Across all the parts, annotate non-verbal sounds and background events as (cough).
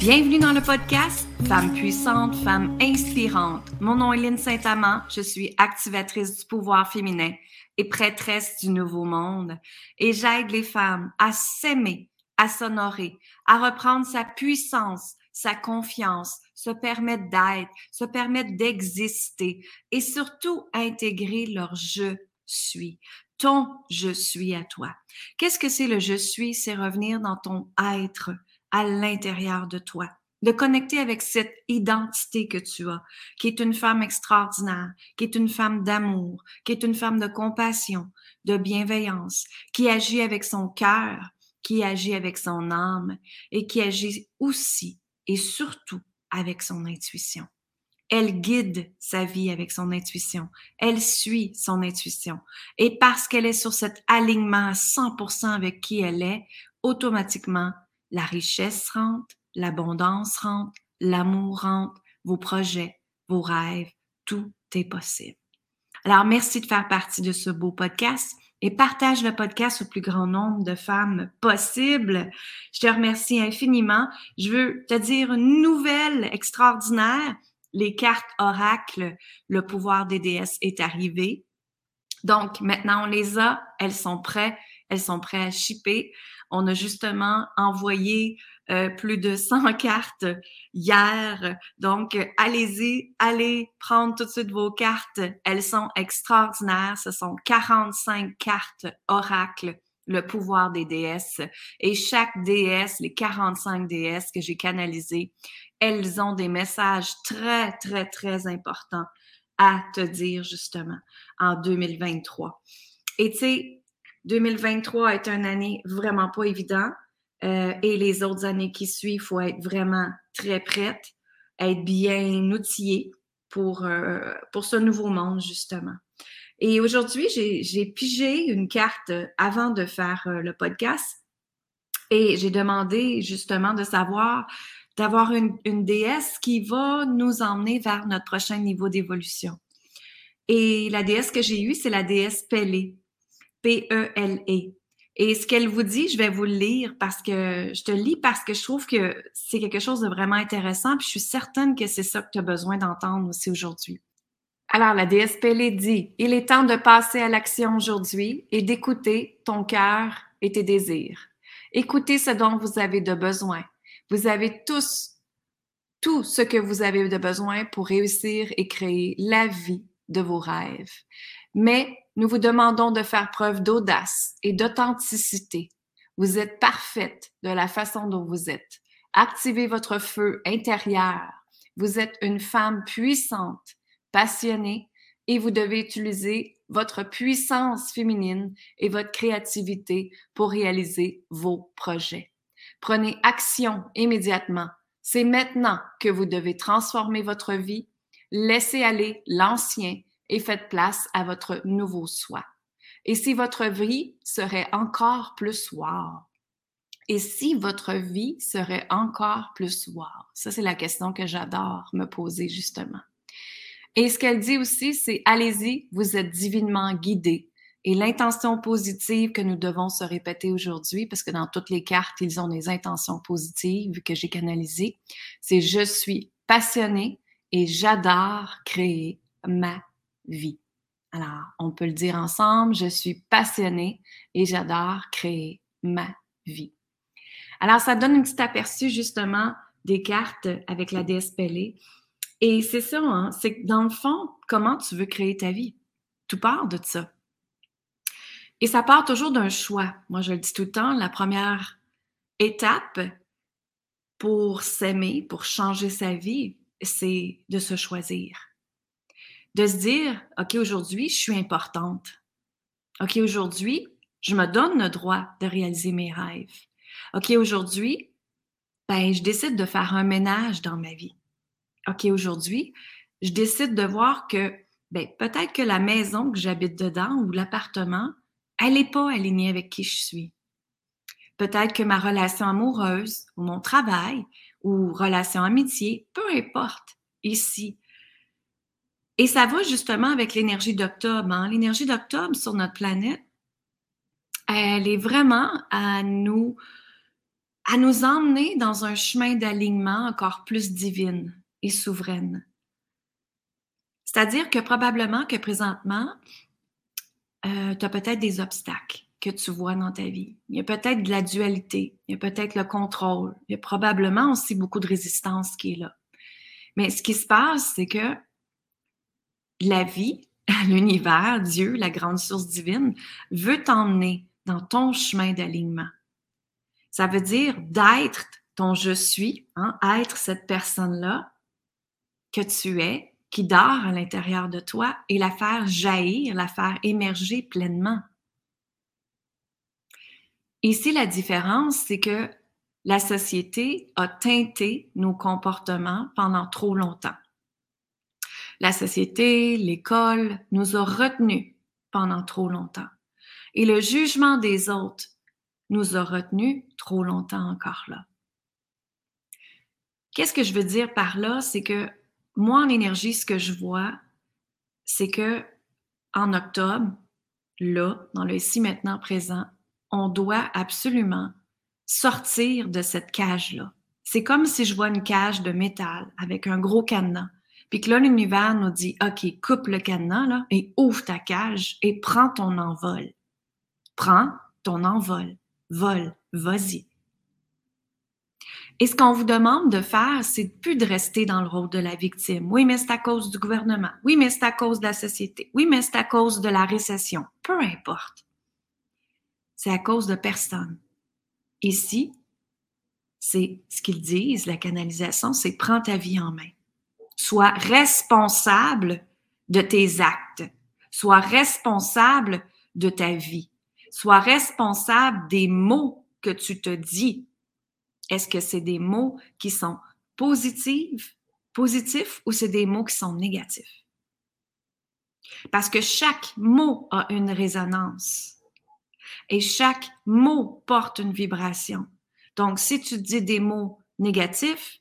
Bienvenue dans le podcast Femme puissante, femme inspirante. Mon nom est Lynne Saint-Amand, je suis activatrice du pouvoir féminin et prêtresse du nouveau monde. Et j'aide les femmes à s'aimer, à s'honorer, à reprendre sa puissance, sa confiance, se permettre d'être, se permettre d'exister et surtout intégrer leur je suis, ton je suis à toi. Qu'est-ce que c'est le je suis? C'est revenir dans ton être à l'intérieur de toi, de connecter avec cette identité que tu as, qui est une femme extraordinaire, qui est une femme d'amour, qui est une femme de compassion, de bienveillance, qui agit avec son cœur, qui agit avec son âme et qui agit aussi et surtout avec son intuition. Elle guide sa vie avec son intuition. Elle suit son intuition. Et parce qu'elle est sur cet alignement à 100% avec qui elle est, automatiquement, la richesse rentre, l'abondance rentre, l'amour rentre, vos projets, vos rêves, tout est possible. Alors, merci de faire partie de ce beau podcast et partage le podcast au plus grand nombre de femmes possible. Je te remercie infiniment. Je veux te dire une nouvelle extraordinaire. Les cartes oracles, le pouvoir des déesses est arrivé. Donc, maintenant, on les a. Elles sont prêtes. Elles sont prêtes à shipper. On a justement envoyé euh, plus de 100 (laughs) cartes hier. Donc, allez-y, allez prendre tout de suite vos cartes. Elles sont extraordinaires. Ce sont 45 cartes oracles le pouvoir des déesses. Et chaque déesse, les 45 déesses que j'ai canalisées, elles ont des messages très, très, très importants à te dire justement en 2023. Et tu sais, 2023 est une année vraiment pas évidente. Euh, et les autres années qui suivent, il faut être vraiment très prête, être bien outillée pour, euh, ce nouveau monde, justement. Et aujourd'hui, j'ai pigé une carte avant de faire euh, le podcast et j'ai demandé justement de savoir, d'avoir une, déesse qui va nous emmener vers notre prochain niveau d'évolution. Et la déesse que j'ai eue, c'est la déesse Pélée. P-E-L-E. Et ce qu'elle vous dit, je vais vous le lire parce que je te lis parce que je trouve que c'est quelque chose de vraiment intéressant. Puis je suis certaine que c'est ça que tu as besoin d'entendre aussi aujourd'hui. Alors, la déesse Pélée dit Il est temps de passer à l'action aujourd'hui et d'écouter ton cœur et tes désirs. Écoutez ce dont vous avez de besoin. Vous avez tous tout ce que vous avez de besoin pour réussir et créer la vie de vos rêves. Mais nous vous demandons de faire preuve d'audace et d'authenticité. Vous êtes parfaite de la façon dont vous êtes. Activez votre feu intérieur. Vous êtes une femme puissante, passionnée, et vous devez utiliser votre puissance féminine et votre créativité pour réaliser vos projets. Prenez action immédiatement. C'est maintenant que vous devez transformer votre vie, laisser aller l'ancien et faites place à votre nouveau soi. Et si votre vie serait encore plus wow? Et si votre vie serait encore plus wow? Ça, c'est la question que j'adore me poser justement. Et ce qu'elle dit aussi, c'est allez-y, vous êtes divinement guidé. Et l'intention positive que nous devons se répéter aujourd'hui, parce que dans toutes les cartes, ils ont des intentions positives que j'ai canalisées, c'est je suis passionné et j'adore créer ma Alors, on peut le dire ensemble, je suis passionnée et j'adore créer ma vie. Alors, ça donne un petit aperçu justement des cartes avec la déesse Et c'est ça, hein, c'est que dans le fond, comment tu veux créer ta vie? Tout part de ça. Et ça part toujours d'un choix. Moi, je le dis tout le temps, la première étape pour s'aimer, pour changer sa vie, c'est de se choisir de se dire, OK, aujourd'hui, je suis importante. OK, aujourd'hui, je me donne le droit de réaliser mes rêves. OK, aujourd'hui, ben, je décide de faire un ménage dans ma vie. OK, aujourd'hui, je décide de voir que ben, peut-être que la maison que j'habite dedans ou l'appartement, elle n'est pas alignée avec qui je suis. Peut-être que ma relation amoureuse ou mon travail ou relation amitié, peu importe, ici. Et ça va justement avec l'énergie d'octobre. Hein. L'énergie d'octobre sur notre planète, elle est vraiment à nous, à nous emmener dans un chemin d'alignement encore plus divine et souveraine. C'est-à-dire que probablement que présentement, euh, tu as peut-être des obstacles que tu vois dans ta vie. Il y a peut-être de la dualité, il y a peut-être le contrôle, il y a probablement aussi beaucoup de résistance qui est là. Mais ce qui se passe, c'est que la vie, (laughs) l'univers, Dieu, la grande source divine, veut t'emmener dans ton chemin d'alignement. Ça veut dire d'être ton je suis, hein, être cette personne-là que tu es, qui dort à l'intérieur de toi et la faire jaillir, la faire émerger pleinement. Ici, la différence, c'est que la société a teinté nos comportements pendant trop longtemps. La société, l'école nous a retenus pendant trop longtemps. Et le jugement des autres nous a retenus trop longtemps encore là. Qu'est-ce que je veux dire par là? C'est que moi, en énergie, ce que je vois, c'est que en octobre, là, dans le ici maintenant présent, on doit absolument sortir de cette cage-là. C'est comme si je vois une cage de métal avec un gros cadenas. Puis que là, l'univers nous dit, OK, coupe le cadenas là, et ouvre ta cage et prends ton envol. Prends ton envol. Vol. Vas-y. Et ce qu'on vous demande de faire, c'est plus de rester dans le rôle de la victime. Oui, mais c'est à cause du gouvernement. Oui, mais c'est à cause de la société. Oui, mais c'est à cause de la récession. Peu importe. C'est à cause de personne. Ici, c'est ce qu'ils disent, la canalisation, c'est prends ta vie en main. Sois responsable de tes actes. Sois responsable de ta vie. Sois responsable des mots que tu te dis est-ce que c'est des mots qui sont positifs, positifs ou c'est des mots qui sont négatifs? Parce que chaque mot a une résonance et chaque mot porte une vibration. Donc, si tu dis des mots négatifs,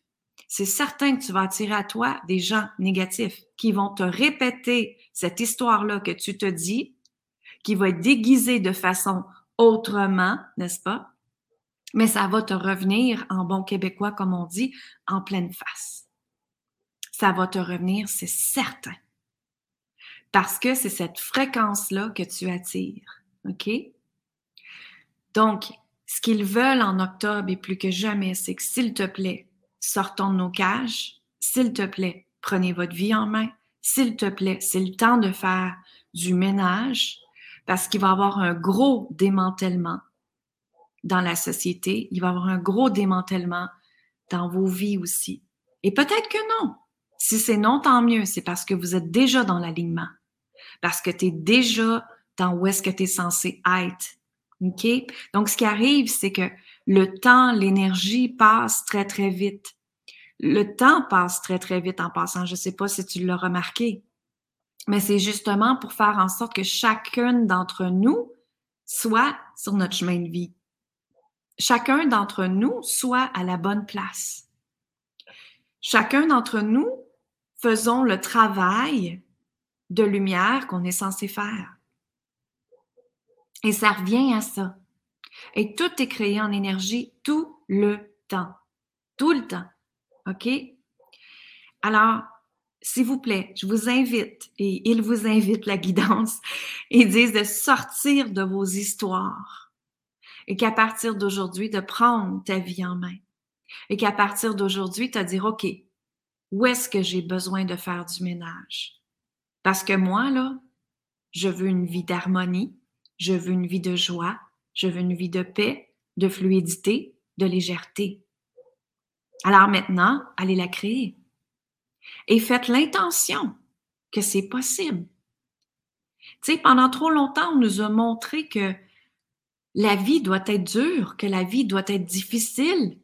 c'est certain que tu vas attirer à toi des gens négatifs qui vont te répéter cette histoire-là que tu te dis, qui va être déguisée de façon autrement, n'est-ce pas? mais ça va te revenir en bon québécois, comme on dit, en pleine face. Ça va te revenir, c'est certain. Parce que c'est cette fréquence-là que tu attires. OK? Donc, ce qu'ils veulent en octobre et plus que jamais, c'est que s'il te plaît, sortons de nos cages. S'il te plaît, prenez votre vie en main. S'il te plaît, c'est le temps de faire du ménage parce qu'il va y avoir un gros démantèlement dans la société, il va y avoir un gros démantèlement dans vos vies aussi. Et peut-être que non. Si c'est non, tant mieux. C'est parce que vous êtes déjà dans l'alignement. Parce que tu es déjà dans où est-ce que tu es censé être. OK? Donc, ce qui arrive, c'est que le temps, l'énergie passe très, très vite. Le temps passe très, très vite en passant. Je ne sais pas si tu l'as remarqué. Mais c'est justement pour faire en sorte que chacun d'entre nous soit sur notre chemin de vie chacun d'entre nous soit à la bonne place. Chacun d'entre nous faisons le travail de lumière qu'on est censé faire. Et ça revient à ça. Et tout est créé en énergie tout le temps. Tout le temps. OK? Alors, s'il vous plaît, je vous invite, et il vous invite la guidance, (laughs) ils disent de sortir de vos histoires et qu'à partir d'aujourd'hui, de prendre ta vie en main. Et qu'à partir d'aujourd'hui, te dire, OK, où est-ce que j'ai besoin de faire du ménage? Parce que moi, là, je veux une vie d'harmonie, je veux une vie de joie, je veux une vie de paix, de fluidité, de légèreté. Alors maintenant, allez la créer. Et faites l'intention que c'est possible. Tu sais, pendant trop longtemps, on nous a montré que la vie doit être dure, que la vie doit être difficile.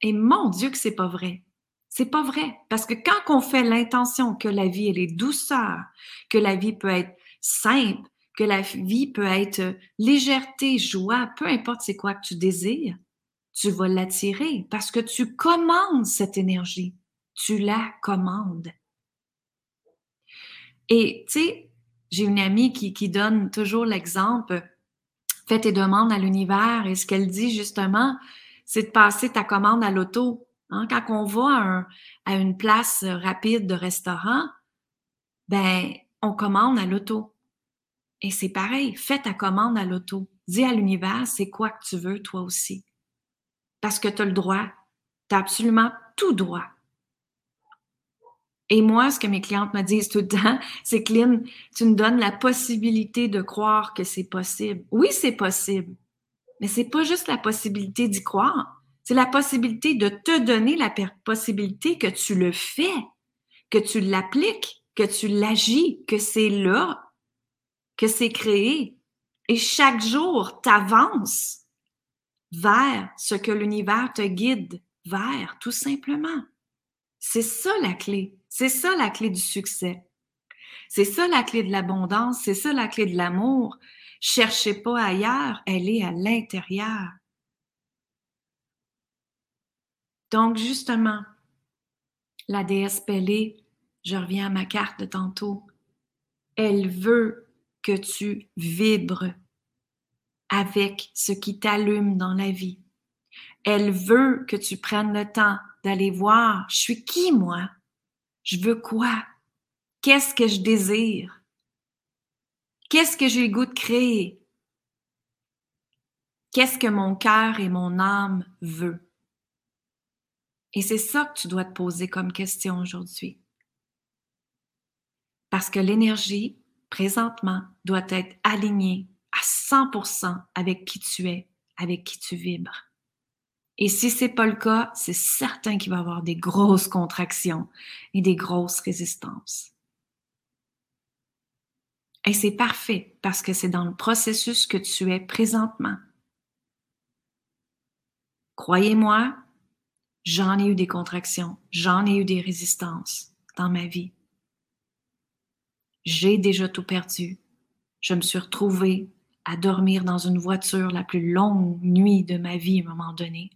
Et mon Dieu que c'est pas vrai. C'est pas vrai. Parce que quand on fait l'intention que la vie, elle est douceur, que la vie peut être simple, que la vie peut être légèreté, joie, peu importe c'est quoi que tu désires, tu vas l'attirer parce que tu commandes cette énergie. Tu la commandes. Et tu sais, j'ai une amie qui, donne toujours l'exemple, fais tes demandes à l'univers et ce qu'elle dit justement, c'est de passer ta commande à l'auto. Hein. Quand on va à, une place rapide de restaurant, ben, on commande à l'auto. Et c'est pareil, fais ta commande à l'auto. Dis à l'univers, c'est quoi que tu veux toi aussi. Parce que tu as le droit. Tu as absolument tout droit. Et moi, ce que mes clientes me disent tout le temps, (laughs) c'est que tu me donnes la possibilité de croire que c'est possible. Oui, c'est possible. Mais c'est pas juste la possibilité d'y croire. C'est la possibilité de te donner la possibilité que tu le fais, que tu l'appliques, que tu l'agis, que c'est là, que c'est créé. Et chaque jour, t'avances vers ce que l'univers te guide vers, tout simplement. C'est ça la clé. C'est ça la clé du succès. C'est ça la clé de l'abondance. C'est ça la clé de l'amour. Cherchez pas ailleurs, elle est à l'intérieur. Donc, justement, la déesse Pélée, je reviens à ma carte de tantôt, elle veut que tu vibres avec ce qui t'allume dans la vie. Elle veut que tu prennes le temps d'aller voir, je suis qui moi? Je veux quoi? Qu'est-ce que je désire? Qu'est-ce que j'ai le goût de créer? Qu'est-ce que mon cœur et mon âme veut? Et c'est ça que tu dois te poser comme question aujourd'hui. Parce que l'énergie, présentement, doit être alignée à 100% avec qui tu es, avec qui tu vibres. Et si c'est pas le cas, c'est certain qu'il va y avoir des grosses contractions et des grosses résistances. Et c'est parfait parce que c'est dans le processus que tu es présentement. Croyez-moi, j'en ai eu des contractions, j'en ai eu des résistances dans ma vie. J'ai déjà tout perdu. Je me suis retrouvée à dormir dans une voiture la plus longue nuit de ma vie à un moment donné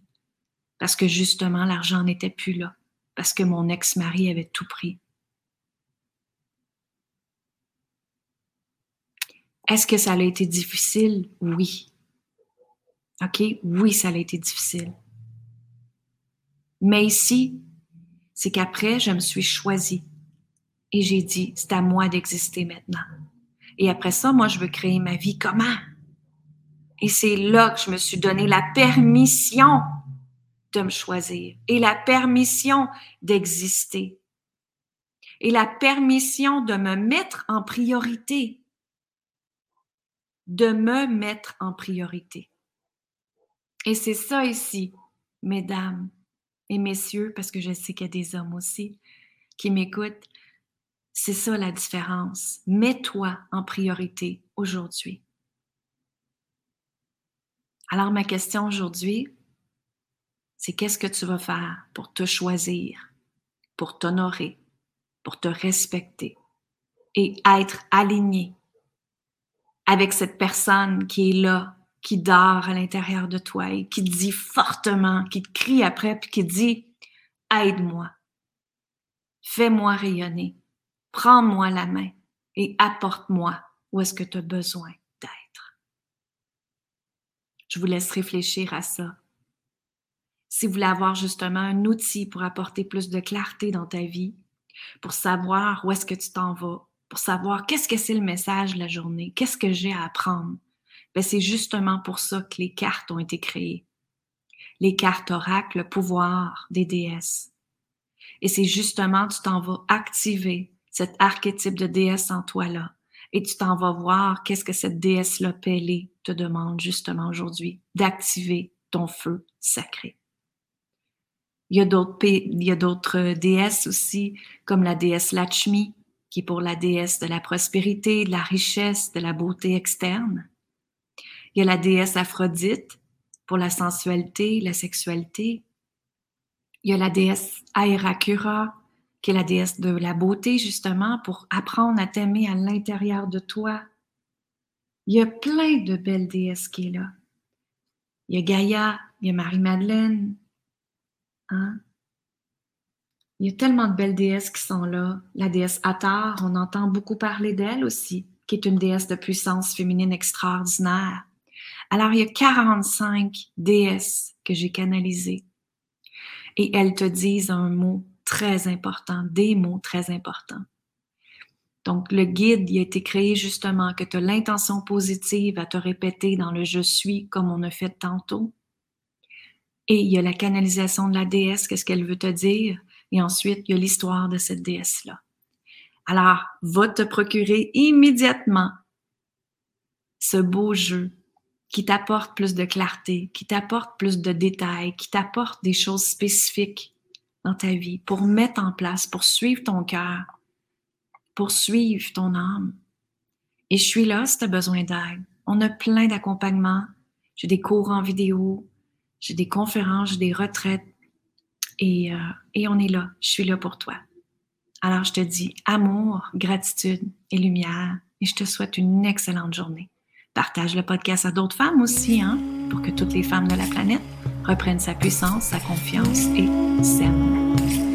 parce que justement l'argent n'était plus là, parce que mon ex-mari avait tout pris. Est-ce que ça a été difficile? Oui. OK? Oui, ça a été difficile. Mais ici, c'est qu'après, je me suis choisie et j'ai dit, c'est à moi d'exister maintenant. Et après ça, moi, je veux créer ma vie comment? Et c'est là que je me suis donné la permission de me choisir et la permission d'exister et la permission de me mettre en priorité, de me mettre en priorité. Et c'est ça ici, mesdames et messieurs, parce que je sais qu'il y a des hommes aussi qui m'écoutent, c'est ça la différence. Mets-toi en priorité aujourd'hui. Alors ma question aujourd'hui, c'est qu'est-ce que tu vas faire pour te choisir, pour t'honorer, pour te respecter et être aligné avec cette personne qui est là, qui dort à l'intérieur de toi et qui dit fortement, qui te crie après, puis qui dit Aide-moi, fais-moi rayonner, prends-moi la main et apporte-moi où est-ce que tu as besoin d'être. Je vous laisse réfléchir à ça si vous voulez avoir justement un outil pour apporter plus de clarté dans ta vie, pour savoir où est-ce que tu t'en vas, pour savoir qu'est-ce que c'est le message de la journée, qu'est-ce que j'ai à apprendre, ben c'est justement pour ça que les cartes ont été créées. Les cartes oracles, le pouvoir des déesses. Et c'est justement, tu t'en vas activer cet archétype de déesse en toi là. Et tu t'en vas voir qu'est-ce que cette déesse-là te demande justement aujourd'hui, d'activer ton feu sacré. Il y a d'autres, il y a d'autres déesses aussi, comme la déesse Lakshmi, qui est pour la déesse de la prospérité, de la richesse, de la beauté externe. Il y a la déesse Aphrodite pour la sensualité, la sexualité. Il y a la déesse Aerakura, qui est la déesse de la beauté, justement, pour apprendre à t'aimer à l'intérieur de toi. Il y a plein de belles déesses qui est là. Il y a Gaïa, il y a Marie-Madeleine. Hein? Il y a tellement de belles déesses qui sont là. La déesse Attar, on entend beaucoup parler d'elle aussi, qui est une déesse de puissance féminine extraordinaire. Alors, il y a 45 déesses que j'ai canalisées. Et elles te disent un mot très important, des mots très importants. Donc, le guide, il a été créé justement que tu as l'intention positive à te répéter dans le je suis comme on a fait tantôt. Et il y a la canalisation de la déesse, qu'est-ce qu'elle veut te dire? Et ensuite, il y a l'histoire de cette déesse-là. Alors, va te procurer immédiatement ce beau jeu qui t'apporte plus de clarté, qui t'apporte plus de détails, qui t'apporte des choses spécifiques dans ta vie pour mettre en place, pour suivre ton cœur, pour suivre ton âme. Et je suis là si tu as besoin d'aide. On a plein d'accompagnements. J'ai des cours en vidéo, j'ai des conférences, j'ai des retraites. Et, euh, et on est là. Je suis là pour toi. Alors je te dis amour, gratitude et lumière. Et je te souhaite une excellente journée. Partage le podcast à d'autres femmes aussi, hein, pour que toutes les femmes de la planète reprennent sa puissance, sa confiance et s'aiment.